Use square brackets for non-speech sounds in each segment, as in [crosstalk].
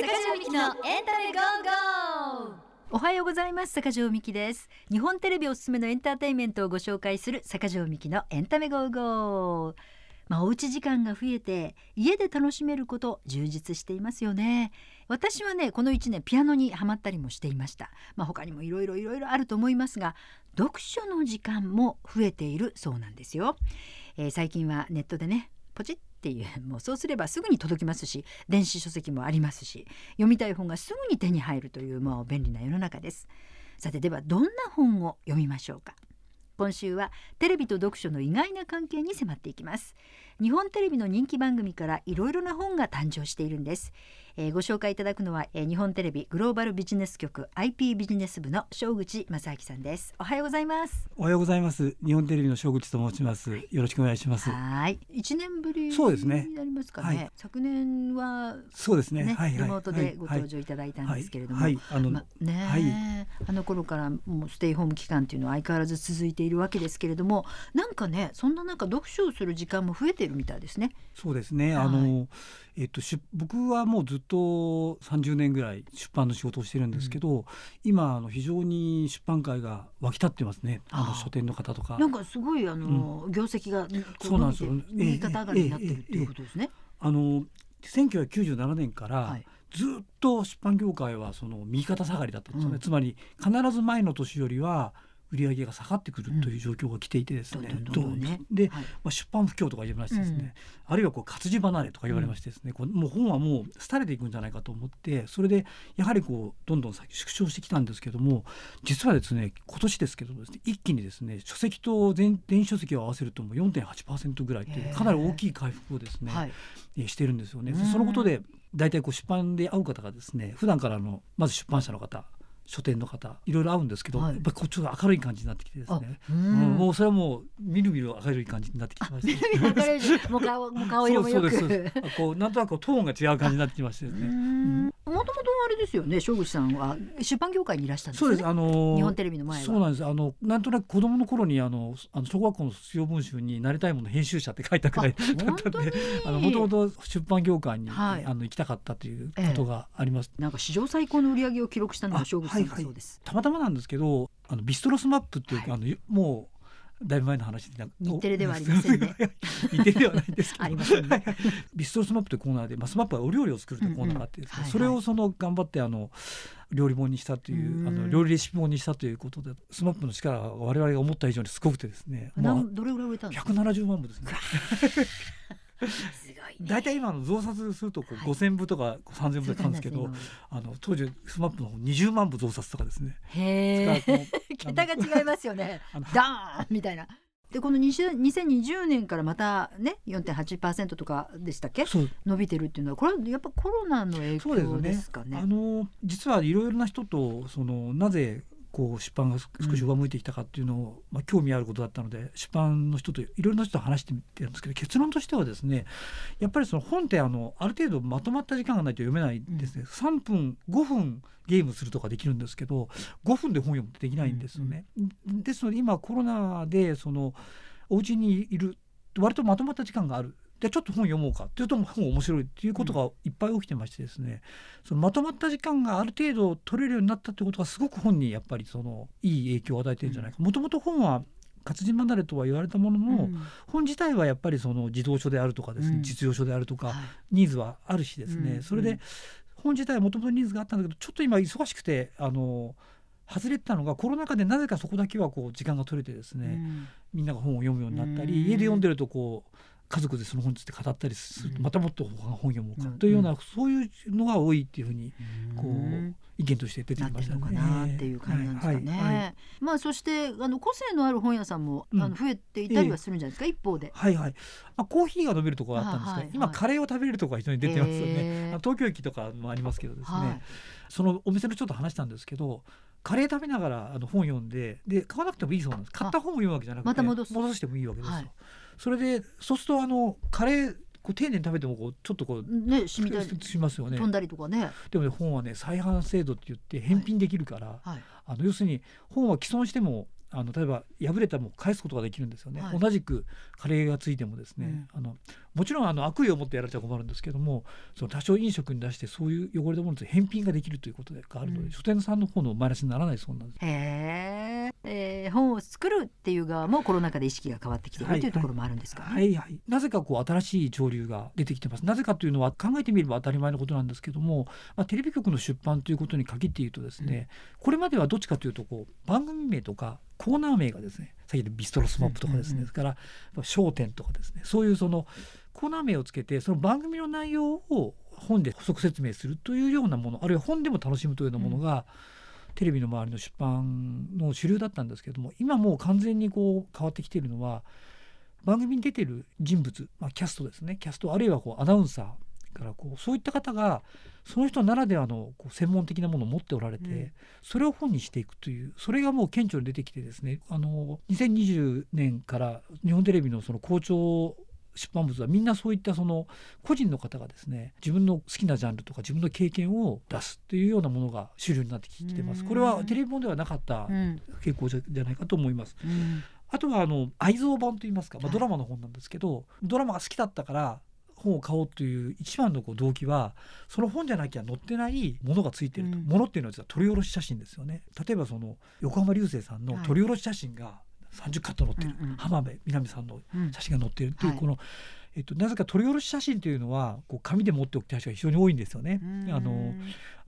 坂上みきのエンタメゴーゴー。おはようございます。坂上みきです。日本テレビおすすめのエンターテインメントをご紹介する坂上みきのエンタメゴーゴー。まあ、おうち時間が増えて家で楽しめること充実していますよね。私はねこの1年ピアノにハマったりもしていました。まあ、他にもいろいろいろいろあると思いますが読書の時間も増えているそうなんですよ、えー最近はネットでねポチっていうもうそうすればすぐに届きますし電子書籍もありますし読みたい本がすぐに手に入るというもう便利な世の中です。さてではどんな本を読みましょうか。今週はテレビと読書の意外な関係に迫っていきます。日本テレビの人気番組からいろいろな本が誕生しているんです、えーご紹介いただくのは、えー日本テレビグローバルビジネス局 IP ビジネス部の正口正明さんです。おはようございます。おはようございます。日本テレビの正口と申します。よろしくお願いします。はい。一年ぶりそうですね。になりますかね。はい。昨年はそうですね。ね、はいはい。リモートでご登場いただいたんですけれども、はい、はい。あの、まね、はい。あの頃からもうステイホーム期間っていうのは相変わらず続いているわけですけれどもなんかねそんな中読書をする時間も増えているみたいですね。そうですね。はい。あの、えっと、し僕はもうずっと30年ぐらい出版の仕事をしてるんですけど、今あの非常に出版界が沸き立ってますね。あの書店の方とか。な。んかすごいあの、業績がこそうなんですよ。伸びて右肩上がりになってるっていうことですね。あの1997年から、はい。ずっと出版業界はその右肩下がりだったんですよね、うん。つまり必ず前の年よりは売り上げが下がってくるという状況が来ていてですね、で、はい。まあ、出版不況とか言われましてですね、あるいはこう活字離れとか言われましてですね、こうもう本はもう廃れていくんじゃないかと思ってそれでやはりこうどんどん先縮小してきたんですけども実はですね今年ですけどですね一気にですね書籍と電電子書籍を合わせるともう4.8%ぐらいというかなり大きい回復をですね、はい。えーしてるんですよね。うん。そのことで大体こう出版で会う方がですね普段からあのまず出版社の方書店の方いろいろ会うんですけど、はい。やっぱりこっちが明るい感じになってきてですあね、うもうそれはもうみるみる明るい感じになってきてまして。明るい。[laughs] もう顔もう顔色もよく。こうなんとなくトーンが違う感じになってきましてですね。もともとあれですよね正口さんは。出版業界にいらしたんですよね。そうです。あのー日本テレビの前は。そうなんです。あのなんとなく子供の頃にあのあの小学校の卒業文集になりたいもの編集者って書いたくらいだったんであのもともと出版業界に、はい。あの行きたかったということがあります。なんか史上最高の売り上げを記録したのがあ正口さんだそうです。たまたまなんですけどあのビストロスマップっていう、はい。あのもうだいぶ前の話で日テレではありませんね。[laughs] 日テレではないんですけど。ありませんね。はいはい。ビストロスマップというコーナーで、まあ、スマップはお料理を作るというコーナーがあってうんうんはいはい。それをその頑張ってあの料理本にしたというあうん。の料理レシピ本にしたということでスマップの力が我々が思った以上にすごくてですね、まあどれぐらい売れたんですか？170万部ですね。[laughs] 大体今の増刷するとこうはい5000部とか3000部だったんですけど、あの当時スマップの方20万部増刷とかですね。へ桁が違いますよね。[laughs] ダーンみたいな。でこの20 2020年からまたね4.8%とかでしたっけ？伸びてるっていうのはこれはやっぱコロナの影響ですかね。あの実はいろいろな人とそのなぜこう出版が少し上向いてきたかっていうのを、まあ、興味あることだったので出版の人といろいろな人と話してみてるんですけど結論としてはですねやっぱりその本ってあのある程度まとまった時間がないと読めないんですね、3分5分ゲームするとかできるんですけど5分で本読むってできないんですよね。ですので今コロナでそのお家にいる割とまとまった時間がある。でちょっと本読もうかっていうと本面白いっていうことがいっぱい起きてましてですね、そのまとまった時間がある程度取れるようになったってことがすごく本にやっぱりそのいい影響を与えてるんじゃないか。もともと本は活字離れとは言われたものの、うん。本自体はやっぱりその児童書であるとかですね、うん。実用書であるとか、はい。ニーズはあるしですね、うん。それで本自体はもともとニーズがあったんだけどちょっと今忙しくてあの外れてたのがコロナ禍でなぜかそこだけはこう時間が取れてですね、うん。みんなが本を読むようになったり、うん。家で読んでるとこう家族でその本について語ったりすると、うん。またもっと本読もうかうん。というような、そういうのが多いっていうふうにこう、うん意見として出てきましたね。のかなっていう感じなんですかね。はいはいはい。まあそしてあの個性のある本屋さんも、うん。あの増えていたりはするんじゃないですか、一方で。はいはい、まあ、コーヒーが伸びるところがあったんですが、あはいはい今カレーを食べれるところが非常に出てますよね、へーあ東京駅とかもありますけどですね、はい。そのお店の人と話したんですけどカレー食べながらあの本読んでで買わなくてもいいそうなんです。買った本を読むわけじゃなくてまた戻す。してもいいわけですよ、はいそれでそうするとあのカレーこう丁寧に食べてもこうちょっとこうね染みたり。しますよね。飛んだりとかね。でもね本はね再販制度って言って返品できるから、はい。あの要するに本は既存してもあの例えば破れたものを返すことができるんですよね、はい。同じくカレーがついてもですね、うん。あのもちろんあの悪意を持ってやられちゃ困るんですけどもその多少飲食に出してそういう汚れたものと返品ができるということがあるので、うん。書店さんの方のマイナスにならないそうなんです。えー本を作るっていう側もコロナ禍で意識が変わってきている、はいとい。うところもあるんですかね？はいはい、なぜかこう新しい潮流が出てきてます。なぜかというのは考えてみれば当たり前のことなんですけども、まあ、テレビ局の出版ということに限って言うとですね、これまではどっちかというとこう番組名とかコーナー名がですねさっきのビストロスマップとかですね、うんうんうんそれから『笑点』とかですねそういうそのコーナー名をつけてその番組の内容を本で補足説明するというようなものあるいは本でも楽しむというようなものが、テレビの周りの出版の主流だったんですけども今もう完全にこう変わってきているのは番組に出てる人物、まあ、キャストですね。キャストあるいはこうアナウンサーからこうそういった方がその人ならではのこう専門的なものを持っておられて、うん。それを本にしていくというそれがもう顕著に出てきてですねあの2020年から日本テレビのその校長出版物はみんなそういったその個人の方がですね自分の好きなジャンルとか自分の経験を出すっていうようなものが主流になってきてます。これはテレビ本ではなかったうん。傾向じゃないかと思います。うん。あとはあの愛蔵版といいますか、まあ、はい。ドラマの本なんですけど、ドラマが好きだったから本を買おうという一番のこう動機はその本じゃなきゃ載ってないものがついてると、うん。ものっていうのは実は撮り下ろし写真ですよね。例えばその横浜流星さんのはい。撮り下ろし写真が30カット載ってる、うんうん。浜辺美波さんのうん。写真が載ってるっていうはい。この、えっと、なぜか撮り下ろし写真というのはこう紙で持っておきたい人が非常に多いんですよね。あの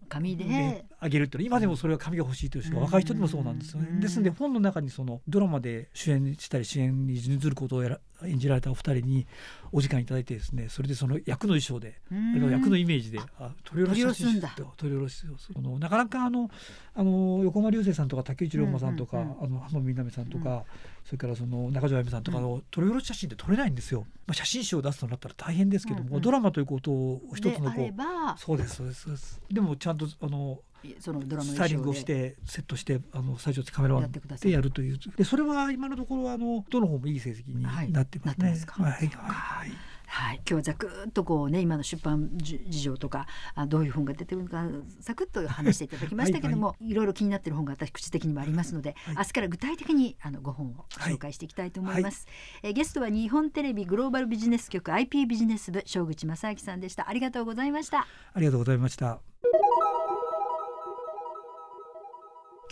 紙で、であげるって今でもそれは紙が欲しいという人が若い人でもそうなんですよね。うんですので本の中にそのドラマで主演したり主演に準ずることをやら演じられたお二人にお時間いただいてですねそれでその役の衣装で役のイメージであ取り下ろし写真取り下ろすんだ。取り下ろしをする。あのなかなかあのあの横浜流星さんとか竹内涼真さんとか、うんうんあの浜辺美波さんとか、それからその中条あやみさんとかの取り下ろし写真って撮れないんですよ。まあ、写真集を出すとなったら大変ですけども、うんうんドラマということを一つのこうそうですそうです。でもちゃんとあのそのドラマのスタイリングをしてセットしてあのスタジオでカメラマンでやるという。でそれは今のところあのどの方もいい成績にはい。なってますね。はい。はい。はい。はい、今日はざくっとこうね今の出版じ事情とかあどういう本が出てくるのかサクッと話していただきましたけどもい。ろいろ気になっている本が私口的にもありますので、はい。明日から具体的にあの5本を紹介していきたいと思います、えーゲストは日本テレビグローバルビジネス局 IP ビジネス部正口正明さんでした。ありがとうございました。ありがとうございました。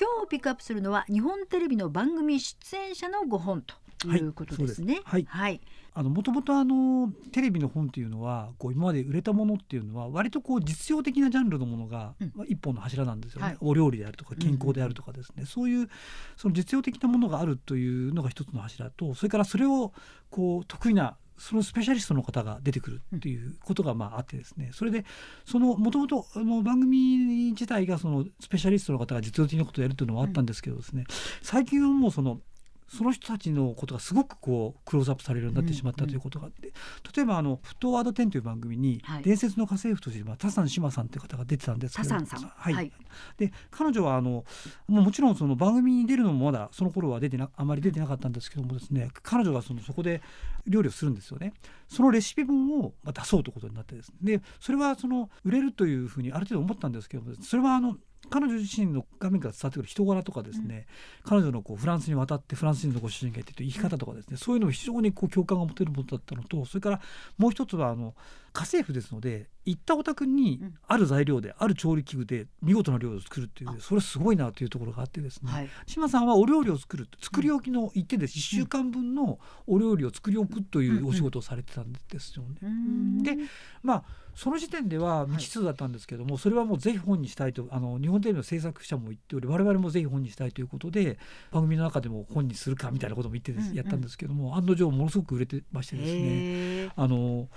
今日ピックアップするのは日本テレビの番組出演者の5本ということですね。はい。はい、あのもともとあのテレビの本っていうのはこう今まで売れたものっていうのは割とこう実用的なジャンルのものが、一本の柱なんですよね、はい。お料理であるとか健康であるとかですね、そういうその実用的なものがあるというのが一つの柱とそれからそれをこう得意なそのスペシャリストの方が出てくるっていうことがまああってですね。それでそのもともとあの番組自体がそのスペシャリストの方が実用的なことをやるというのもあったんですけどですね、最近はもうそのその人たちのことがすごくこうクローズアップされるようになってしまったということがあって、例えばあの「フットワード10」という番組にはい。伝説の家政婦としてまあ田山志麻さんという方が出てたんですけどはい。はい。で彼女はあのもうもちろんその番組に出るのもまだその頃は出てなあまり出てなかったんですけどもですね彼女がそのそこで料理をするんですよね。そのレシピ本をまあ出そうということになってですね。でそれはその売れるというふうにある程度思ったんですけどもそれはあの彼女自身の画面から伝わってくる人柄とかですね、彼女のこうフランスに渡ってフランス人のご主人がいてという生き方とかですね、そういうのを非常にこう共感が持てるものだったのとそれからもう一つはあの家政婦ですので行ったお宅にうんある材料である調理器具で見事な料理を作るっていうあ。それすごいなというところがあってですね、はい。島さんはお料理を作る作り置きの行ってです1週間分のお料理を作り置くというお仕事をされてたんですよね。うん。でまあその時点では未知数だったんですけども、それはもうぜひ本にしたいとあの日本テレビの制作者も言っており我々もぜひ本にしたいということで番組の中でも本にするかみたいなことも言ってです、うんうん。やったんですけども案の定ものすごく売れてましてですね。あの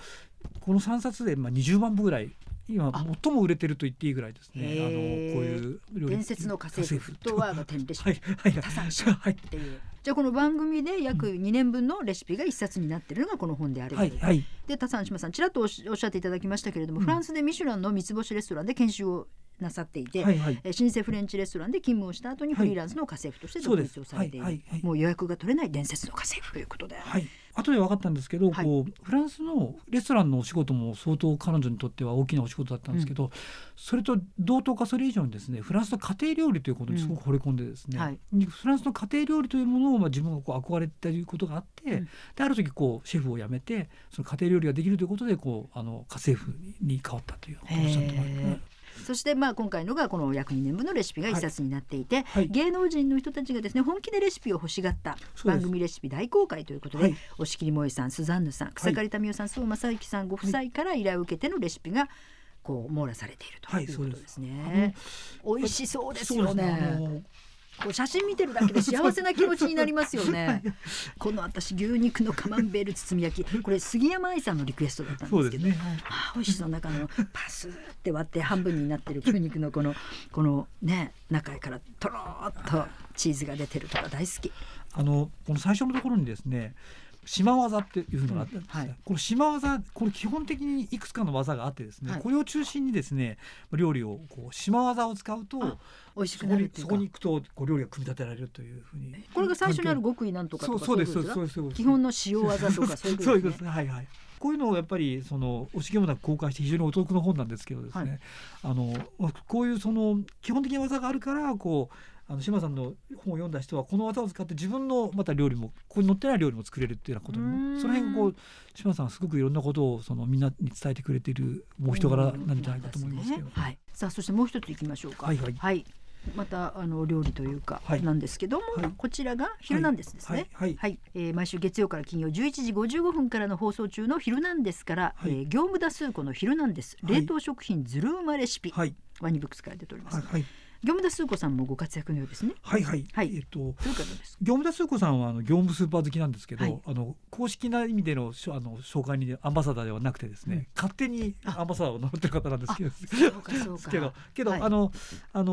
この3冊でまあ20万部ぐらい今あ。最も売れてると言っていいぐらいですね。あのこういう伝説の家政婦。フットワード10レシピ。はい。はい。田山志麻はい。っていうじゃあこの番組で約2年分のレシピが一冊になってるのがこの本である。はい。はい。で田山島さんちらっとおっしおっしゃっていただきましたけれども、うん。フランスでミシュランの三つ星レストランで研修をなさっていて、はいはい。えー老舗フレンチレストランで勤務をした後にフリーランスの家政婦として独立をされている、はいはいはい。もう予約が取れない伝説の家政婦ということで、はい。後で分かったんですけど、はい。こうフランスのレストランのお仕事も相当彼女にとっては大きなお仕事だったんですけど、それと同等かそれ以上にですねフランスの家庭料理ということにすごく惚れ込んでですね、うんはい。フランスの家庭料理というものをまあ自分がこう憧れていることがあって、うん。である時こうシェフを辞めてその家庭料理ができるということでこうあの家政婦に変わったというおっしゃってましたねそしてまあ今回のがこの約2年分のレシピが一冊になっていて、はい。芸能人の人たちがですね本気でレシピを欲しがった番組レシピ大公開ということで、はい。押切萌さんスザンヌさん草刈民生さん周正幸さんご夫妻から依頼を受けてのレシピがこう網羅されているとはいいうことですそうね。美味しそうですよねこう写真見てるだけで幸せな気持ちになりますよね。この私牛肉のカマンベール包み焼きこれ杉山愛さんのリクエストだったんですけど。ですね、はい美味しそう中のパスって割って半分になってる牛肉のこの [laughs] このね中からとろーっとチーズが出てるとか大好き。あのこの最初のところにですね島技っていうのがあったんはい。この島技これ基本的にいくつかの技があってですね、はい。これを中心にですね料理をこう島技を使うとあ美味しくそこになるっていうか。そこに行くとこう料理が組み立てられるというふうにこれが最初にある極意なんとかとかそうですそうですそうです基本の塩技とかそういうことですね。ですはいはい。こういうのをやっぱりその惜しげもなく公開して非常にお得な本なんですけどですね、あのこういうその基本的な技があるからこうあの島さんの本を読んだ人はこの技を使って自分のまた料理もここに載ってない料理も作れるっていうようなこともその辺こう島さんはすごくいろんなことをそのみんなに伝えてくれているもう人柄なんじゃないかと思いますけど、ね。はい。さあそしてもう一ついきましょうか。はいはい。またあの料理というか、はい。なんですけども、はい。こちらがヒルナンデスですね。はい。はい。えー毎週月曜から金曜11時55分からの放送中の「ヒルナンデス」から、はい。えー業務ダスーコの「ヒルナンデス」はい。冷凍食品ズルーマレシピ、はい。ワニブックスから出ております、はいはい業務ダスーコさんもご活躍のようですね。はいはい。はい。えっとどういう方ですか？業務田スー子さんはあの業務スーパー好きなんですけど、はい。あの公式な意味でのあの紹介にアンバサダーではなくてですね、うん。勝手にアンバサダーを名乗ってる方なんですけど。[laughs] そうかそうか。けどけど、はい。あのあの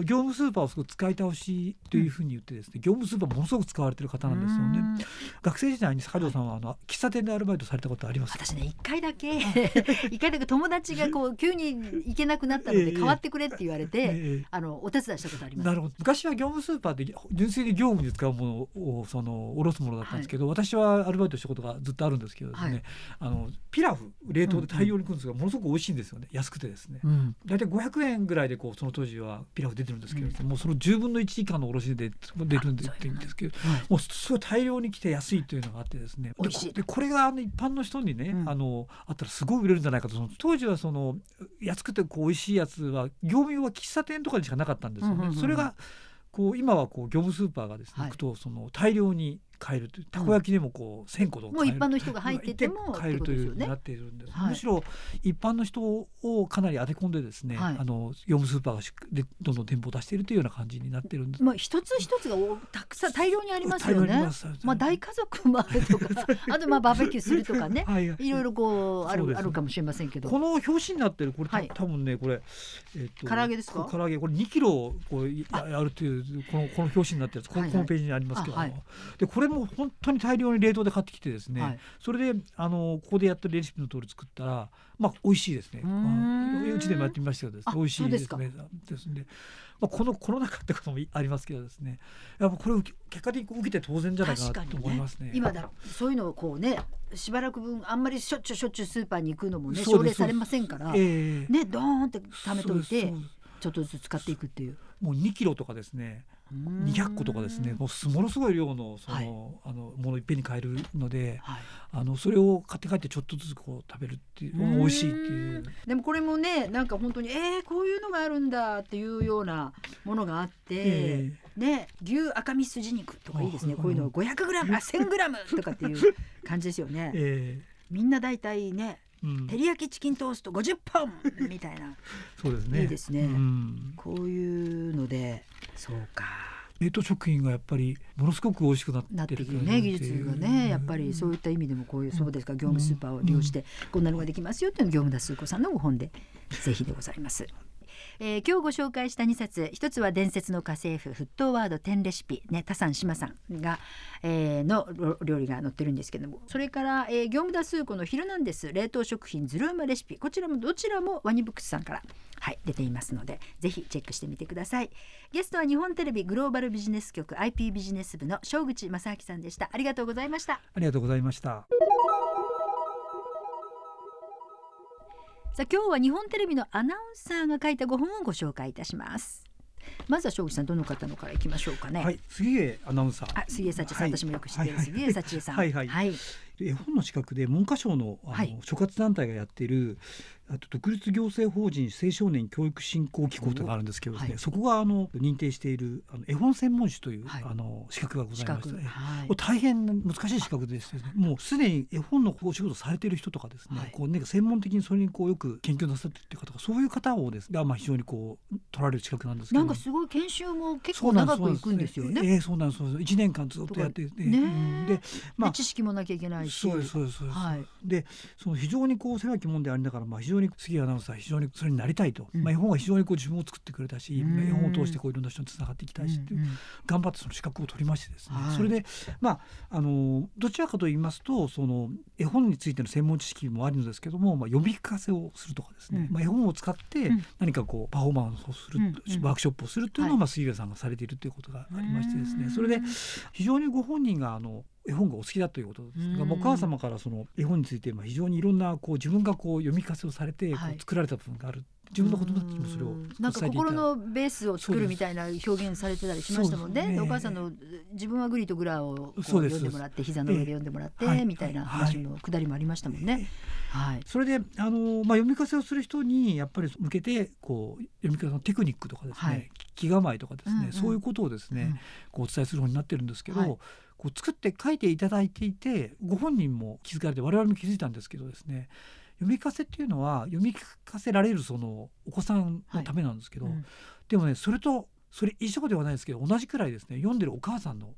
ー業務スーパーをすごく使い倒しというふうに言ってですね、業務スーパーものすごく使われてる方なんですよね。うーん。学生時代に坂上さんはあの喫茶店でアルバイトされたことありますか？私ね一回だけ [laughs] 一回だけ友達がこう急に行けなくなったのええ。で代わってくれって言われて、ええあのお手伝いしたことあります。なるほど。昔は業務スーパーで純粋に業務に使うものをその卸すものだったんですけど、私はアルバイトしたことがずっとあるんですけどですね、はい。あのピラフ冷凍で大量に来るんですが、ものすごく美味しいんですよね。安くてですね、うん。大体500円ぐらいでこうその当時はピラフ出てるんですけど、もうその10分の1以下の卸で出るんであっていうんですけどはい。もうすごい大量に来て安いというのがあってですね。美味しい。でこれがあの一般の人にね、うん。あのあったらすごい売れるんじゃないかとその当時はその安くてこう美味しいやつは業務用は喫茶店とかにしかなかったんですよね。それがこう今はこう業務スーパーがですね、はくとその大量に買えるというたこ焼きでもこう1,000個とかもう一般の人が入ってても買えるというふうになっているんです、はいむしろ一般の人をかなり当て込んでですね、はい。あの業務スーパーがしでどんどん店舗を出しているというような感じになっているんです。まあ一つ一つがおたくさん大量にありますよね。まあ大家族もあるとか [laughs] あとまあバーベキューするとかね。[laughs] はい。はいいろいろこうあるあるかもしれませんけど。この表紙になってるこれ、たはい。多分ねこれ、えっと唐揚げですか？こ唐揚げこれ2キロこうややるというこのこの表紙になってるこの,、このページにありますけども、でこれも本当に大量に冷凍で買ってきてですね、はい。それであのここでやってるレシピの通り作ったらまあ美味しいですね。うちでもやってみましたけどですあね美味しいですね。ですんで、まあこのコロナ禍ってこともありますけどですね、やっぱこれを結果的に受けて当然じゃないかなと思いますね。今だそういうのをこうねしばらく分あんまりしょっちゅうしょっちゅうスーパーに行くのもね奨励されませんからええ。ねドーンって貯めといてちょっとずつ使っていくっていう。もう2キロとかですね200個とかですねもうすものすごい量のその,、はい。あのものをいっぺんに買えるのではい。あのそれを買って帰ってちょっとずつこう食べるっていう美味しいっていう。でもこれもねなんか本当にえー、こういうのがあるんだっていうようなものがあって、えね牛赤身筋肉とかいいですね。あこういうのを 500g あ 1000g とかっていう感じですよね。[laughs] えみんな大体ねうん照り焼きチキントースト50本みたいな。[laughs] そうですね。いいですね。うん。こういうのでそうか。冷凍食品がやっぱりものすごく美味しくななってるね技術がねやっぱりそういった意味でもこういうそうですか業務スーパーを利用してこんなのができますよっていうのを業務田スー子さんのご本でぜひでございます。えー今日ご紹介した2冊。一つは伝説の家政婦沸騰ワード10レシピ。ね田さん島さんが、えーの料理が載ってるんですけども。それから、えー業務田スー子の「ヒルナンデス冷凍食品ズルーマレシピ」こちらもどちらもワニブックスさんからはい出ていますのでぜひチェックしてみてください。ゲストは日本テレビグローバルビジネス局 IP ビジネス部の正口正明さんでした。ありがとうございました。ありがとうございました。さあ今日は日本テレビのアナウンサーが書いた5本をご紹介いたします。まずは正口さんどの方のからいきましょうかね。はい杉江アナウンサー。あ杉江幸恵さん、はい私もよく知ってるはい杉江幸恵さん。はいはい。はい絵本の資格で文科省のあの、はい。所轄団体がやっているあと独立行政法人青少年教育振興機構というのがあるんですけどね、はい。そこがあの認定しているあの絵本専門誌という、はい。あの資格がございまして、はい。大変難しい資格ですよね。もうすでに絵本のお仕事されている人とかですね、はい。こうなんか専門的にそれにこうよく研究なさっていう方がそういう方をですね、がまあ非常にこう取られる資格なんですけど。なんかすごい研修も結構長く行くんですよね。ええそうなんです。そうなんです。一年間ずっとやってて、ね。うん。で、まあ。で知識もなきゃいけないしそうですそうですそうです。はい。でその非常にこう狭き門でありながら、まあ、非常に杉谷アナウンサーは非常にそれになりたいと、うん。まあ、絵本は非常にこう自分を作ってくれたし、うん。絵本を通してこういろんな人につながっていきたいしっていう、うんうん頑張ってその資格を取りましてですね、はい。それでまああのどちらかと言いますとその絵本についての専門知識もあるのですけども、まあ、読み聞かせをするとかですね、うん。まあ、絵本を使ってうん。何かこうパフォーマンスをする、ワークショップをするというのを、はい。まあ、杉谷さんがされているということがありましてですうん。ねそれで非常にご本人があの絵本がお好きだということです。が、うん。お母様からその絵本についてまあ非常にいろんなこう自分がこう読み聞かせをされてこはい。う作られた部分がある、自分の子供たちにもそれをうん。なんか心のベースを作るみたいな表現されてたりしましたもんね。ねでお母さんの自分はグリとグラを読んでもらって膝の上で読んでもらって、ええ。はいみたいな話のくだりもありましたもんね。はい。それであの、まあ、読み聞かせをする人にやっぱり向けてこう読み聞かせのテクニックとかですね、はい。気構えとかですね、うんうん。そういうことをですね、うん。こうお伝えする本になってるんですけど、はいこう作って書いていただいていてご本人も気づかれて我々も気づいたんですけどですね読み聞かせっていうのは読み聞かせられるそのお子さんのためなんですけど、うんでもねそれとそれ以上ではないですけど同じくらいですね読んでるお母さんの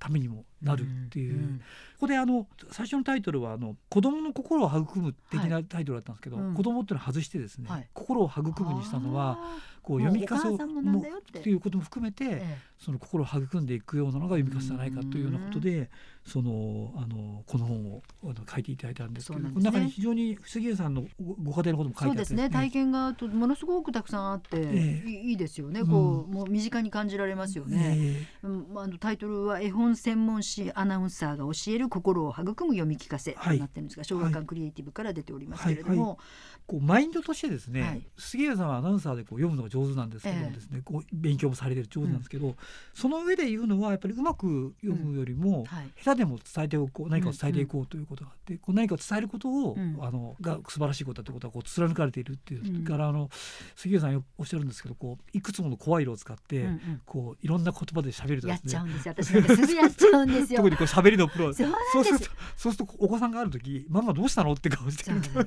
ためにもなるっていう、んここであの最初のタイトルはあの子供の心を育む的なタイトルだったんですけど、うん。子供っていうのを外してですね、はい。心を育むにしたのはあこう読み聞かせをもっていうことも含めて、ーえその心を育んでいくようなのが読み聞かせじゃないかというようなことで、そのあのこの本をあの書いていただいたんですけど、ねこの中に非常に杉江さんのごご家庭のことも書いてあってそうですね。体験がとものすごくたくさんあって、ええ。いいいいですよね。こう、うもう身近に感じられますよね。えうんあのタイトルは絵本専門誌アナウンサーが教える心を育む読み聞かせとはいなってるんですが、小学館クリエイティブから出ておりますけれどはい。も、こうマインドとしてですね、はい。杉浦さんはアナウンサーでこう読むのが上手なんですけどですね、こう勉強もされてる上手なんですけど、その上で言うのはやっぱりうまく読むよりも、はい。下手でも伝えておこう何かを伝えていこうということがあって、こう何かを伝えることを、うん。あのが素晴らしいことだということはこう貫かれているっていう、うんからあの杉浦さんよくおっしゃるんですけどこういくつもの声色を使って、うんうん。こういろんな言葉で喋るとですねちゃうんですよ。私なんかす。ぐやっちゃうんですよ。[laughs] 特。にこう喋りのプロそうなんですそうするとそうするとお子さんがある時ママどうしたのって顔してるそ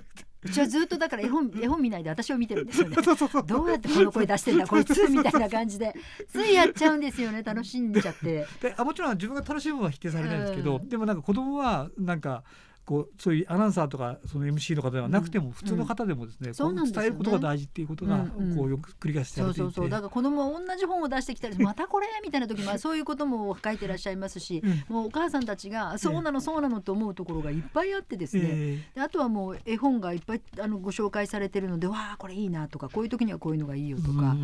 ううちはずっとだから絵本絵本見ないで私を見てるんですよね。どうやってこの声出してんだこいつみたいな感じで。ついやっちゃうんですよね楽しんじゃって。であもちろん自分が楽しむのは否定されないんですけど、うん。でもなんか子供はなんかこうそういうアナウンサーとかその MC の方ではなくても、うん普通の方でもですね、伝えることが大事っていうことが、こうよく繰り返しさそれていてうそうそう。だから子供は同じ本を出してきたり [laughs] またこれみたいな時もそういうことも書いてらっしゃいますし、うん。もうお母さんたちがそうなのそうなのと思うところがいっぱいあってですね、あとはもう絵本がいっぱいあのご紹介されてるのでわあこれいいなとかこういう時にはこういうのがいいよーとか、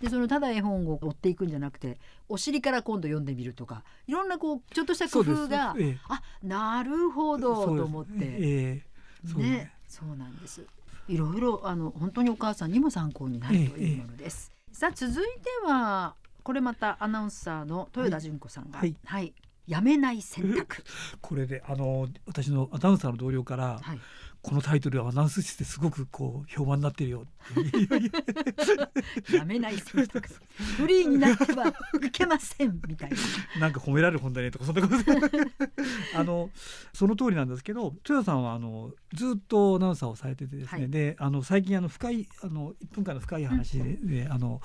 でそのただ絵本を追っていくんじゃなくてお尻から今度読んでみるとかいろんなこうちょっとした工夫がええ。あなるほどと思って、ええ。そね。そうなんです。いろいろあの本当にお母さんにも参考になるというものです、さあ続いてはこれまたアナウンサーの豊田純子さんがはい。はい、やめない選択。[laughs] これであの私のアナウンサーの同僚から、はいこのタイトルはアナウンス室ですごくこう評判になってるよ。っていやめない選択フリーになってはいけませんみたいな。なんか褒められる本だねとかそんなことで。[laughs] あのその通りなんですけど豊田さんはあのずっとアナウンサーをされててですね、はい。であの最近あの深いあの1分間の深い話で、であの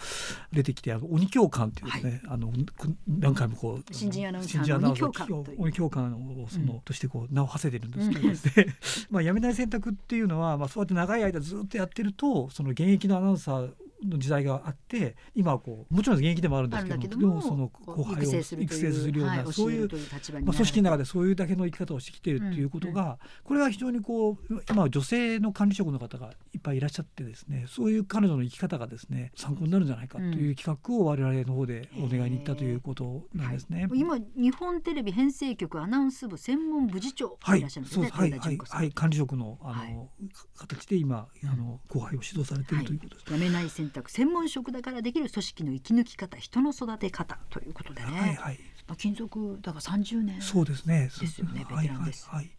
出てきてあの鬼教官っていうですね、あのこ何回もこう新人アナウンサーの鬼教官という。鬼教官をその、うん。としてこう名を馳せてるんですけどね、[laughs] まあやめない選択っていうのは、まあ、そうやって長い間ずっとやってるとその現役のアナウンサーの時代があって今はこうもちろん現役でもあるんですけどもでもその後輩を育成するような、はいそういうまあ、組織の中でそういうだけの生き方をしてきているっていうことが、これは非常にこう今は女性の管理職の方がいっぱいいらっしゃってですねそういう彼女の生き方がですね参考になるんじゃないかという企画を我々の方でお願いに行ったということなんですね。今日本テレビ編成局アナウンス部専門部次長はいいらっしゃるん、です。ね、はい。はい。はい。管理職のあの、はい。形で今あの後輩を指導されているということです。やめない選択専門職だからできる組織の生き抜き方人の育て方ということでね、はいはい。まあ、勤続だから30年そうですね。ですよねはい。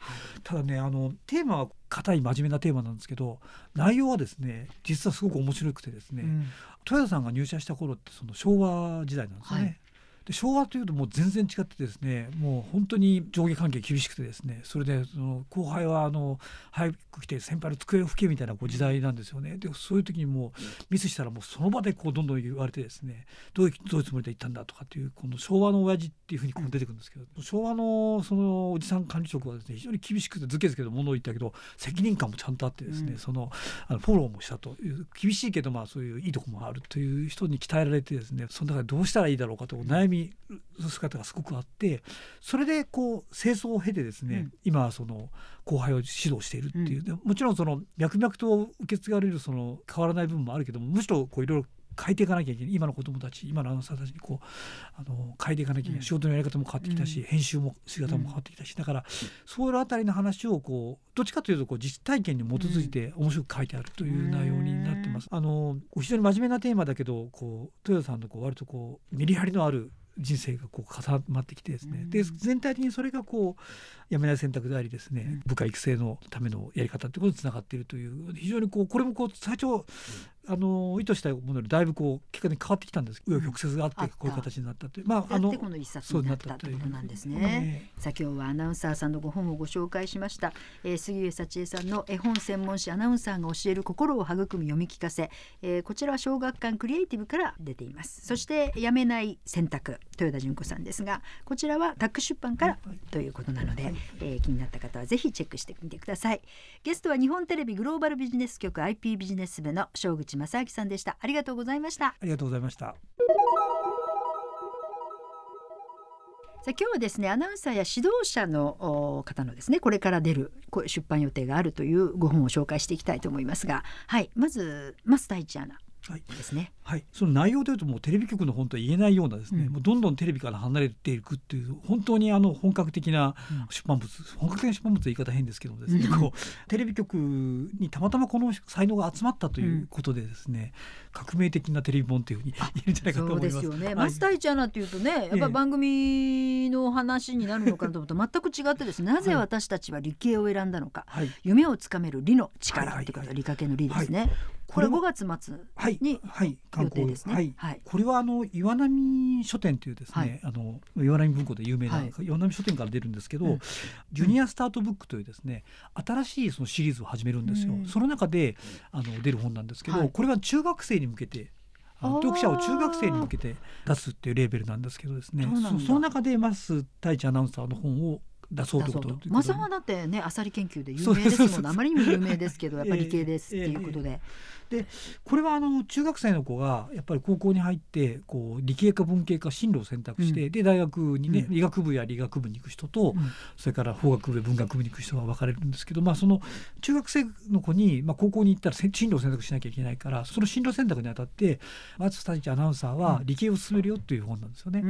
ただねあのテーマは硬い真面目なテーマなんですけど内容はですね実はすごく面白くてですね、うん。豊田さんが入社した頃ってその昭和時代なんですよね。はいで昭和というともう全然違ってですねもう本当に上下関係厳しくてですねそれでその後輩はあの早く来て先輩の机を拭けみたいなこう時代なんですよね。でそういう時にもうミスしたらもうその場でこうどんどん言われてですねどういうどういうつもりで言ったんだとかっていうこの昭和の親父っていうふうにこう出てくるんですけど昭和のそのおじさん管理職はですね非常に厳しくてずけずけと物を言ったけど責任感もちゃんとあってですね、うん。そのあのフォローもしたという厳しいけどまあそういういいとこもあるという人に鍛えられてですねその中でどうしたらいいだろうかと悩み姿がすごくあってそれでこう清掃を経てですね、うん。今はその後輩を指導しているっていう、でもちろんその脈々と受け継がれるその変わらない部分もあるけどもむしろこういろいろ変えていかなきゃいけない。今の子どもたち今のアナウンサーたちにこうあの変えていかなきゃいけない、うん。仕事のやり方も変わってきたし、うん。編集も姿も変わってきたし、だからそういうあたりの話をこうどっちかというとこう実体験に基づいて面白く書いてあるという内容になってます。あの非常に真面目なテーマだけどこう豊田さんのこう割とこうメリハリのある人生がこう重なってきてですね、うん。で全体的にそれがこうやめない選択でありですね、うん。部下育成のためのやり方ということにつながっているという非常にこうこれもこう最初、あの意図したものよりだいぶこう結果に変わってきたんです。紆余曲折があってこういう形になったという。まああのこの一冊になったということなんですね。さあ今日はアナウンサーさんのご本をご紹介しました、えー、杉上幸恵さんの絵本専門誌アナウンサーが教える心を育む読み聞かせ、えーこちらは小学館クリエイティブから出ています。そしてやめない選択豊田純子さんですがこちらはタック出版からということなので、えー気になった方はぜひチェックしてみてください。ゲストは日本テレビグローバルビジネス局 IP ビジネス部の正口正明さんでした。ありがとうございました。ありがとうございました。さあ今日はですねアナウンサーや指導者のお方のですねこれから出る出版予定があるというご本を紹介していきたいと思いますがはいまず増太一アナはいですね。はい、その内容というともうテレビ局の本とは言えないようなですね、うん。もうどんどんテレビから離れていくっていう本当にあの本格的な出版物、本格的な出版物という言い方変ですけどもですね、うん。こうテレビ局にたまたまこの才能が集まったということでですね、革命的なテレビ本というふうに言えるんじゃないかとそう思います。ですよね、はい。増太一アナっていうとねやっぱり番組の話になるのかなと思うと全く違ってですねなぜ私たちは理系を選んだのか、はい、夢をつかめる理の力はいことははい理科系の理ですね、これは5月末はいにはい、予定ですね。はい、はい。これはあの岩波書店というですね、あの岩波文庫で有名な、はい。岩波書店から出るんですけど、うん。ジュニアスタートブックというですね新しいそのシリーズを始めるんですよ。うん。その中であの出る本なんですけど、はい。これは中学生に向けて読者を中学生に向けて出すっていうレーベルなんですけどですね。その中で増太一アナウンサーの本を出そうということマサはだってねアサリ研究で有名ですもんあまりにも有名ですけどやっぱり理系ですっていうことで、これはあの中学生の子がやっぱり高校に入ってこう理系か文系か進路を選択して、うで大学にね、うん。医学部や理学部に行く人と、うん。それから法学部文学部に行く人が分かれるんですけど、まあ、その中学生の子に、まあ、高校に行ったらせ進路を選択しなきゃいけないからその進路選択にあたって松太一アナウンサーは理系を進めるよという本なんですよね。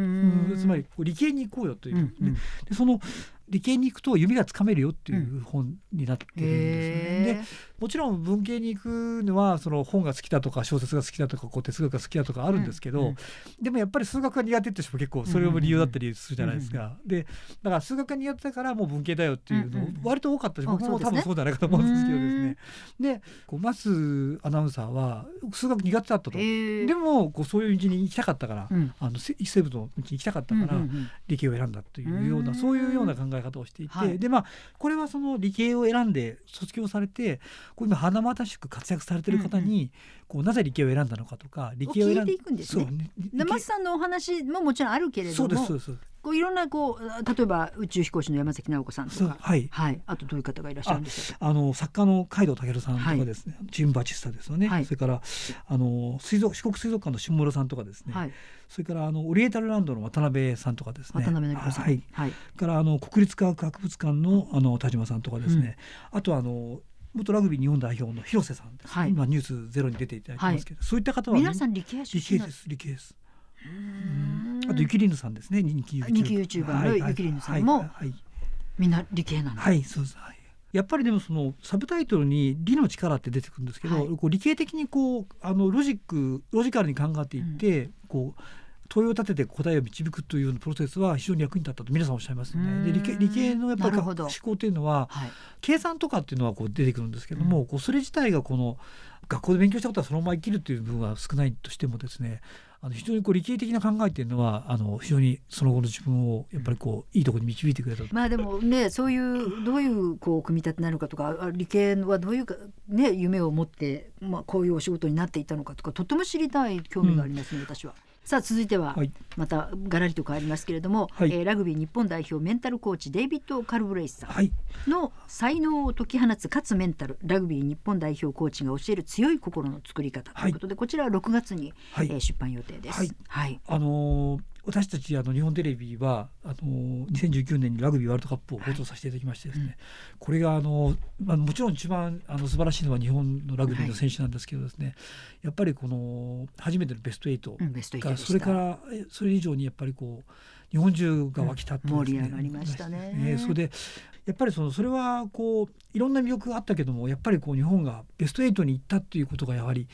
つまり理系に行こうよというう、ん。うん。でその理系に行くと夢がつかめるよっていう本になってるんですよね。でもちろん文系に行くのはその本が好きだとか小説が好きだとかこう哲学が好きだとかあるんですけど、うんうんでもやっぱり数学が苦手って人も結構それも理由だったりするじゃないですか。でだから数学が苦手だからもう文系だよっていうのうんうん。割と多かったし、あ僕もそうですね。多分そうじゃないかと思うんですけどですね。でこうマスアナウンサーは数学苦手だったと。へー。でもこうそういう道に行きたかったから、うん。あのせ生物の道に行きたかったから、うんうんうん理系を選んだというよううなん。そういうような考え方をしていて、はい。でまあこれはその理系を選んで卒業されてこう今華々しく活躍されてる方に、こうなぜ理系を選んだのかとか理系を選ん聞いくんですね。そうねでマスさんのお話ももちろんあるけれどもそうですそうです。こういろんなこう例えば宇宙飛行士の山崎直子さんとか、はい。はい、あとどういう方がいらっしゃるんでしょうか？あの作家の海道健さんとかですね、チームバチスタですよね、はい。それからあの水族四国水族館の下村さんとかですね、はい、それからあのオリエンタルランドの渡辺さんとかですね。渡辺さん、はい、はい、それからあの国立科学博物館のあの田島さんとかですね、あとあの元ラグビー日本代表の広瀬さんです。ね、はい。今ニュースゼロに出ていただいてますけど、そういった方は皆さん理系です理系です。あとゆきりぬさんですね人気 YouTuber 人気 YouTuber のゆきりぬさんもはいはい。みんな理系なんだ。はい、そうです。はい。やっぱりでもそのサブタイトルに理の力って出てくるんですけど、はい。こう理系的にこうあのロジックロジカルに考えていって、こう問いを立てて答えを導くというプロセスは非常に役に立ったと皆さんおっしゃいますよね。で理系理系のやっぱり思考というのははい、計算とかっていうのはこう出てくるんですけども、こうそれ自体がこの学校で勉強したことはそのまま生きるという部分は少ないとしてもですねあの非常にこう理系的な考えっていうのはあの非常にその後の自分をやっぱりこういいところに導いてくれたと。まあでもねそういうどういうこう組み立てなのかとかあ理系はどういうかね夢を持ってまあこういうお仕事になっていたのかとかとっても知りたい興味がありますね、私は。さあ続いては、はい。またがらりと変わりますけれども、はい。えーラグビー日本代表メンタルコーチデイビッド・カルブレイスさんはい。の才能を解き放つかつメンタルラグビー日本代表コーチが教える強い心の作り方ということで、こちらは6月に、はい。えー出版予定です。はい。はい。あのー私たちあの日本テレビはあのー2019年にラグビーワールドカップを放送させていただきましてですね、はいこれがあの、まあ、もちろん一番あの素晴らしいのは日本のラグビーの選手なんですけどですね、やっぱりこの初めてのベスト8うん、ベスト8がでした。それからえそれ以上にやっぱりこう日本中が沸き立ってね、うん盛り上がりましたね。それでやっぱりそのそれはこういろんな魅力があったけどもやっぱりこう日本がベスト8に行ったっていうことがやはり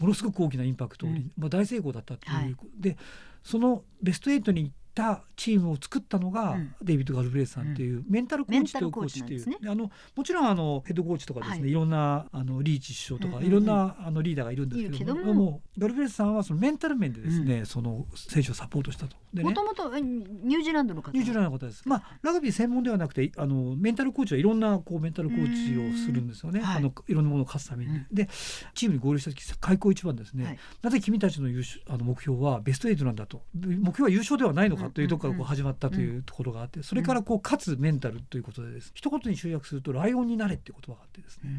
ものすごく大きなインパクトに、うん。まあ、大成功だったっていう、はい。でそのベスト8に行ったチームを作ったのが、うん。デイビッド・ガルブレイスさんっていう、メンタルコーチというコーチっていうあのもちろんあのヘッドコーチとかですね、はい。い、ろんなあのリーチ首相とか、いろんなあのリーダーがいるんですけどもも。うガルブレイスさんはそのメンタル面でですね、その選手をサポートしたと。もともとえニュージーランドの方。ニュージーランドの方です。まあラグビー専門ではなくてあのメンタルコーチはいろんなこうメンタルコーチをするんですよね。あのいろんなものを勝つために。うん。でチームに合流した時開口一番ですね、はい。なぜ君たちの優勝あの目標はベスト8なんだと。目標は優勝ではないのかというところからこう始まったというところがあってそれからこう勝つメンタルということでです一言に集約するとライオンになれっていう言葉があってですね、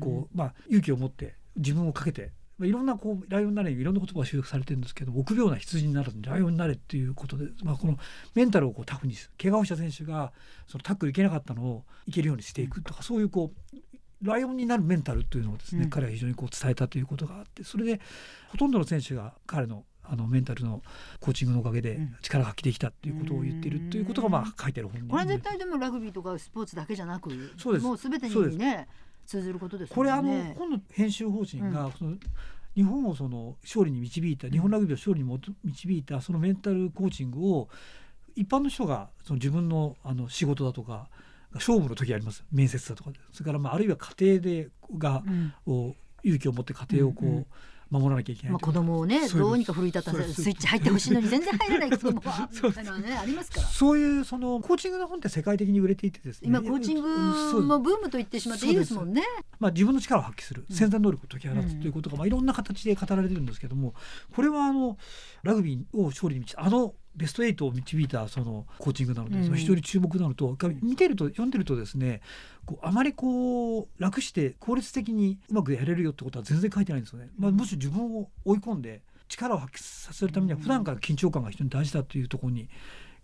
こうまあ勇気を持って自分をかけてまあいろんなこうライオンになれにいろんな言葉が集約されてるんですけど臆病な羊にならずにライオンになれっていうことで、まあ、このメンタルをこうタフにする。怪我をした選手がそのタックルいけなかったのをいけるようにしていくとかそういうこうライオンになるメンタルというのをですね、うん。彼は非常にこう伝えたということがあってそれでほとんどの選手が彼のあのメンタルのコーチングのおかげでうん。力が発揮できたっていうことを言ってるということがまあ書いてある本にこれは絶対でもラグビーとかスポーツだけじゃなくそうです。もうすべてにね通ずることですこれあの。今度編集方針が、その日本をその勝利に導いた日本ラグビーを勝利に導いたそのメンタルコーチングを一般の人がその自分のあの仕事だとか勝負の時あります。面接だとかで。それからまああるいは家庭でがうん。を勇気を持って家庭をこう、うんうん守らなきゃいけないまあ、子供をねどうにか奮い立たせそうですスイッチ入ってほしいのに全然入らない子供はいなねありますから。そういうそのコーチングの本って世界的に売れていてですね。今コーチングもブームと言ってしまっていいですもんね。まあ、自分の力を発揮する。うん。潜在能力を解き放つうんということが、まあ、いろんな形で語られてるんですけどもこれはあのラグビーを勝利に導いたあのベスト8を導いたそのコーチングなので、うん。非常に注目なのと見てると読んでるとですねこうあまりこう楽して効率的にうまくやれるよってことは全然書いてないんですよね。まあ、もし自分を追い込んで力を発揮させるためにはうん普段から緊張感が非常に大事だというところに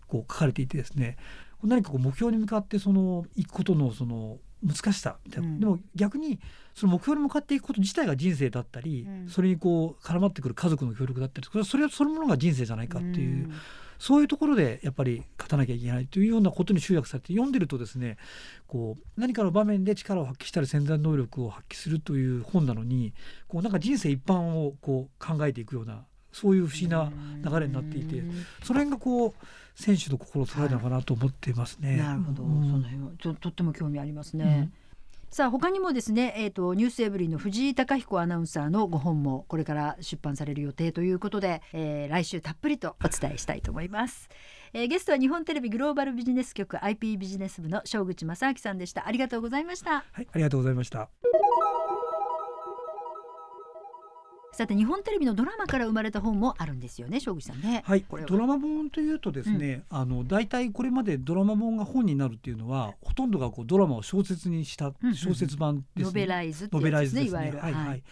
こう書かれていてですね。何かこう目標に向かってその行くことのその難しさみたいな、うん。でも逆にその目標に向かっていくこと自体が人生だったり、うん。それにこう絡まってくる家族の協力だったりそれはそのものが人生じゃないかっていう、んそういうところでやっぱり勝たなきゃいけないというようなことに集約されて読んでるとですねこう何かの場面で力を発揮したり潜在能力を発揮するという本なのにこうなんか人生一般をこう考えていくようなそういう不思議な流れになっていてうんその辺がこう選手の心を捉えたのかなと思っていますね。なるほど、うんその辺はととっても興味ありますね。さあ他にもですね、えー、とニュースエブリィの藤井貴彦アナウンサーのご本もこれから出版される予定ということで、えー来週たっぷりとお伝えしたいと思います、えーゲストは日本テレビグローバルビジネス局 IP ビジネス部の正口正明さんでした。ありがとうございました。はい、ありがとうございました。さて日本テレビのドラマから生まれた本もあるんですよね正口さんね。はいこれはドラマ本というとですね、あの大体これまでドラマ本が本になるっていうのはほとんどがこうドラマを小説にしたうんうん小説版ですね。ノベライズってノベやつですねライズですね。いわゆる。はいはい。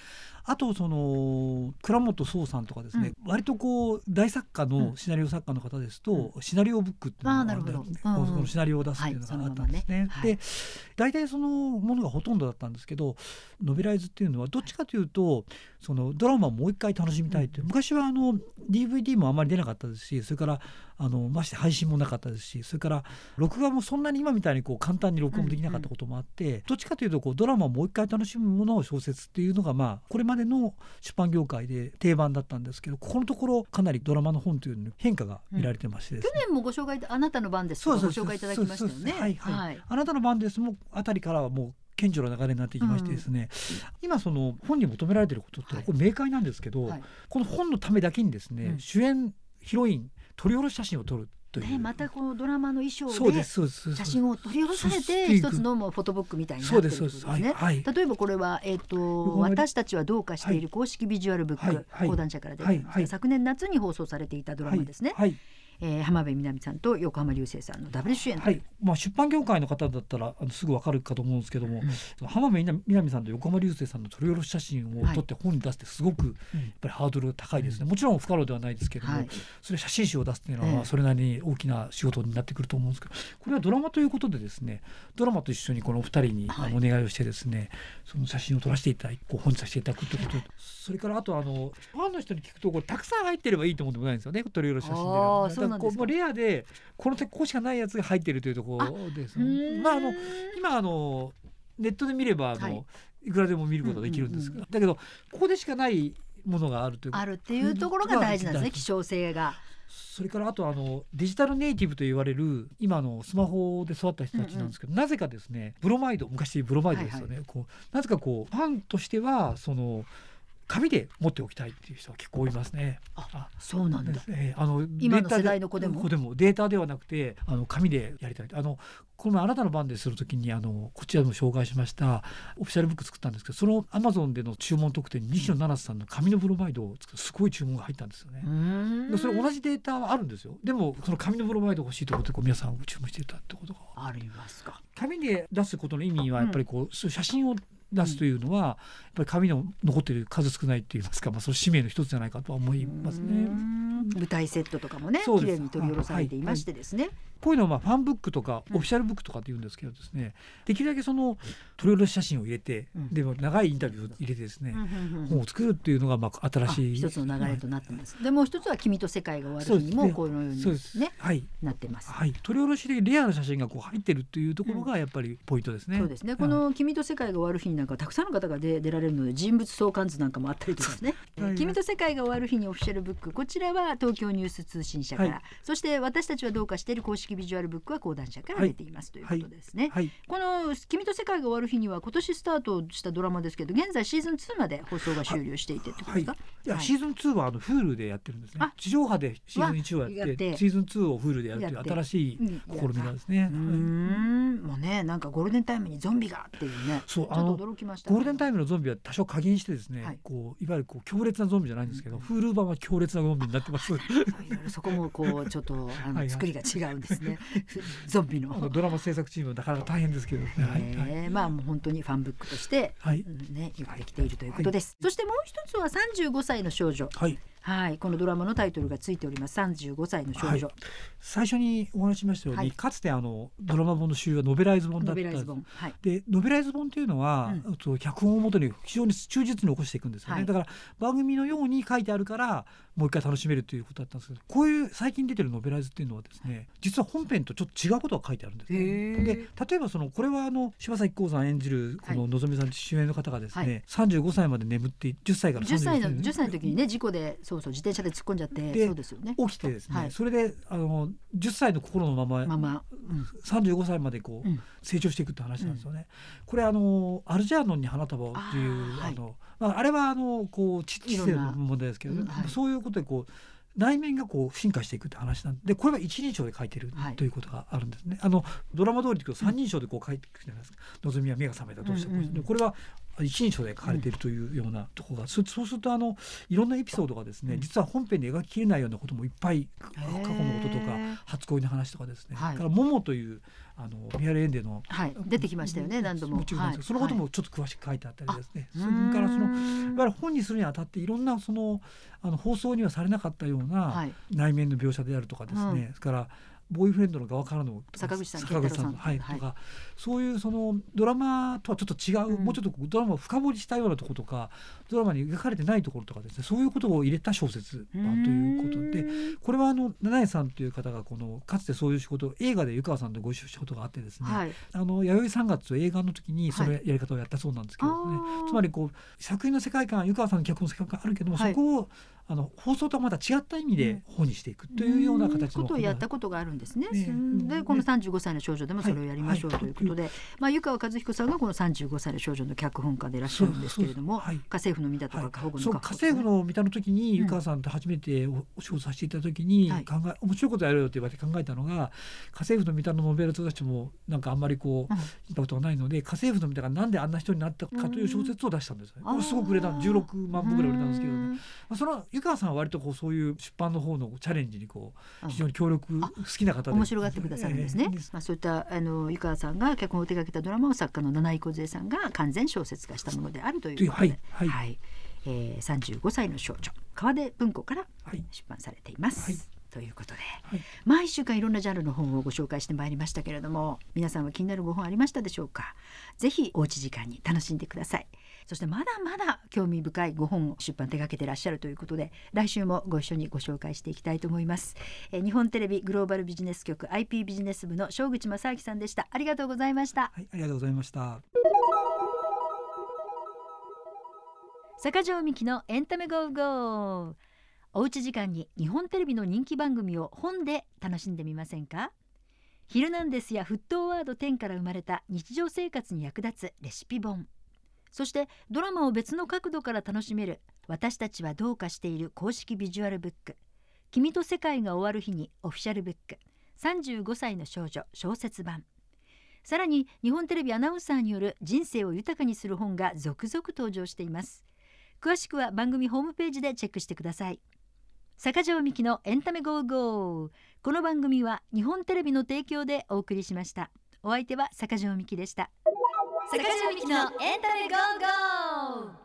あとその倉本壮さんとかですね、割とこう大作家のシナリオ作家の方ですと、シナリオブックっていうのがあるんですねうんシナリオを出すっていうのがあったんですね。はいねで大体そのものがほとんどだったんですけどノベライズっていうのはどっちかというとそのドラマをもう一回楽しみたいという、昔はあの DVD もあまり出なかったですしそれからあのまして配信もなかったですしそれから録画もそんなに今みたいにこう簡単に録音もできなかったこともあって、どっちかというとこうドラマをもう一回楽しむものを小説っていうのがまあこれまでの出版業界で定番だったんですけどここのところかなりドラマの本というのに変化が見られてましてです去ね、年もご紹介あなたの番ですご紹介いただきましたよね。はいはい、あなたの番ですもあたりからはもう顕著な流れになってきましてですね、今その本に求められていることってはい。これ明快なんですけど、はい。この本のためだけにですね、うん。主演ヒロイン撮り下ろし写真を撮るという、ねまたこのドラマの衣装で写真を取り下ろされて一つのもうフォトブックみたいになってるそうですね。はい、はい。例えばこれは、えっと私たちはどうかしている公式ビジュアルブック、講談社から出てるんです昨年夏に放送されていたドラマですね、はいえー浜辺美波さんと横浜流星さんのダブル主演とはい。まあ、出版業界の方だったらあのすぐわかるかと思うんですけども、うん。浜辺美波さんと横浜流星さんの撮り下ろし写真を撮って本に出すってすごくやっぱりハードルが高いですね、もちろん不可能ではないですけども、はい。それ写真集を出すっていうのはそれなりに大きな仕事になってくると思うんですけどこれはドラマということでですねドラマと一緒にこのお二人にお願いをしてですねその写真を撮らせていただき本にさせていただくということ。でそれからあとあのファンの人に聞くとこれたくさん入ってればいいと思うんでもないんですよね撮り下ろし写真でこうもうレアでこのここしかないやつが入ってるというところですまああの今あのネットで見ればあの、はい。い、くらでも見ることができるんですが、だけどここでしかないものがあるというあるっていうところが大事なんですねうん希少性が。それからあとあのデジタルネイティブと言われる今のスマホで育った人たちなんですけど、なぜかですねブロマイド昔ブロマイドですよね、こうなぜかこうファンとしてはその紙で持っておきたいっていう人は結構いますね。あそうなんだ。えーあの今の世代の子でも？データではなくてあの紙でやりたい。あのこの前あなたの番でするときにあのこちらでも紹介しましたオフィシャルブック作ったんですけどそのアマゾンでの注文特典に西野七瀬さんの紙のブロマイドを作るすごい注文が入ったんですよね。それ同じデータはあるんですよ。でもその紙のブロマイド欲しいと思ってこう皆さん注文していたってことが。ありますか。紙で出すことの意味はやっぱりこう、そういう写真を出すというのは、やっぱり紙の残っている数少ないって言いますか、まあ、その使命の一つじゃないかとは思いますね。ん舞台セットとかもね綺麗に取り下ろされていましてですね。こういうのはまあファンブックとかうん。オフィシャルブックとかって言うんですけどですね、できるだけその取り下ろし写真を入れて、うん。でも長いインタビューを入れてですね、本を作るっていうのがまあ新あしい一つの流れとなってます。でもう一つは君と世界が終わる日にもこのようにねはい。なってます。はい、取り下ろしでレアな写真がこう入ってるっていうところがやっぱりポイントですね。そうですね。こはい。の君と世界が終わる日になんかたくさんの方が出出られるので人物相関図なんかもあったりとかですね。はい。君と世界が終わる日にオフィシャルブックこちらは東京ニュース通信社から、はい。そして私たちはどうかしている公式ビジュアルブックは講談社から出ています、ということですね。はい、この「君と世界が終わる日」には今年スタートしたドラマですけど現在シーズン2まで放送が終了していてってことですか、い。や、はい。シーズン2はあの Hulu でやってるんですね。あ。地上波でシーズン1をやってシーズン2を Hulu でやるというやって。新しいうん試みなんですね。うーん。もうねなんかゴールデンタイムにゾンビがっていうね。ちょっと驚きましたゴールデンタイイムのゾンビは多少加減してですね、はい。こういわゆるこう強烈なゾンビじゃないんですけど、うん。Hulu 版は強烈なゾンビになってます。そこもこうちょっとあの作りが違うんですね。[laughs] ゾンビあのの。ドラマ制作チームはなかなか大変ですけど。ね。はいはい。えーまあもう本当にファンブックとして、はい。うんねよくできているということです、そしてもう一つは35歳の少女。はい。はいこのドラマのタイトルがついております。35歳の少女、はい。最初にお話ししましたように、はい。かつてあのドラマ本の主流はノベライズ本だったんです。ノベライズ本。はい。でノベライズ本というのは、うそう脚本をもとに非常に忠実に起こしていくんですよね、はい。だから番組のように書いてあるからもう一回楽しめるということだったんですけどこういう最近出てるノベライズっていうのはですね実は本編とちょっと違うことが書いてあるんですね。で例えばそのこれはあの柴咲コウさん演じるこののぞみさん主演の方がですね、はい。35歳まで眠って10歳から35 10歳のまで10歳の時にね事故でそうそう自転車で突っ込んじゃってでそうですよね。起きてですね、はい。それであの10歳の心のまままま、うん。35歳までこう、うん。成長していくって話なんですよね。これあのアルジャーノンに花束をっていうあーはい。まあ、あれはあのこう知知性の問題ですけど、うんはい。そういうことでこう内面がこう進化していくって話なんでこれは一人称で書いてるはい。ということがあるんですね。あのドラマ通りというと三人称でこう書いていくじゃないですか。望みは目が覚めたどうしたこうしたうん。うんでこれは一人称で書かれているというようなところが、そそうするとあのいろんなエピソードがですね、実は本編で描ききれないようなこともいっぱい過去のこととか初恋の話とかですね、はい、から「モモ」というあのミハル・エンデの、はい、出てきましたよね何度も。もちろんです、はい、そのこともちょっと詳しく書いてあったりですね、それからそのいわゆる本にするにあたっていろんなそのあの放送にはされなかったような内面の描写であるとかですね、それからボーイフレンドの側からの坂口さん坂口さんはい、はい、とかそういうそのドラマとはちょっと違う、うん、もうちょっとドラマを深掘りしたようなところとかドラマに描かれてないところとかですねそういうことを入れた小説だということでこれはあの七重さんという方がこのかつてそういう仕事映画で湯川さんとご一緒したことがあってですね、はい、あの弥生三月映画の時にそのやり方をやったそうなんですけどね、はい、つまりこう作品の世界観湯川さんの脚本の世界観あるけども、そこをあの放送とはまた違った意味で本にしていくというような形のことをやったことがあるんですね。ね。でこの35歳の少女でもそれをやりましょうということで、まあ、湯川和彦さんがこの35歳の少女の脚本家でいらっしゃるんですけれども、家政婦の見たとか過保護の家政婦の見たの時に湯川さんと初めてお仕事させていただ時に考え、面白いことやろうよって言われて考えたのが家政婦の見たのノベルたちもなんかあんまりこう、見たことがないので家政婦の見たがなんであんな人になったかという小説を出したんです、ね、すごく売れた16万部ぐらい売れたんですけどね、まあ、その湯川さんは割とこうそういう出版の方のチャレンジにこう非常に協力好きな方で。面白がってくださるんですね。えー、まあそういったあの湯川さんが脚本を手掛けたドラマを作家の七井梢さんが完全小説化したものであるということで、はい、はい、えー、35歳の少女。川出文庫から出版されています。はい。ということで、はい、毎週間いろんなジャンルの本をご紹介してまいりましたけれども皆さんは気になるご本ありましたでしょうか？ぜひおうち時間に楽しんでくださいそしてまだまだ興味深いご本を出版手掛けてらっしゃるということで来週もご一緒にご紹介していきたいと思います。え日本テレビグローバルビジネス局 IP ビジネス部の正口正明さんでした。ありがとうございました。はいありがとうございました。坂上みきのエンタメゴーゴーおうち時間に日本テレビの人気番組を本で楽しんでみませんか？ヒルナンデスや沸騰ワード10から生まれた日常生活に役立つレシピ本そしてドラマを別の角度から楽しめる私たちはどうかしている公式ビジュアルブック。君と世界が終わる日にオフィシャルブック。35歳の少女小説版。さらに日本テレビアナウンサーによる人生を豊かにする本が続々登場しています。詳しくは番組ホームページでチェックしてください。坂上みきのエンタメゴーゴー。この番組は日本テレビの提供でお送りしました。お相手は坂上美希でした。坂上美希のエンタメゴーゴー。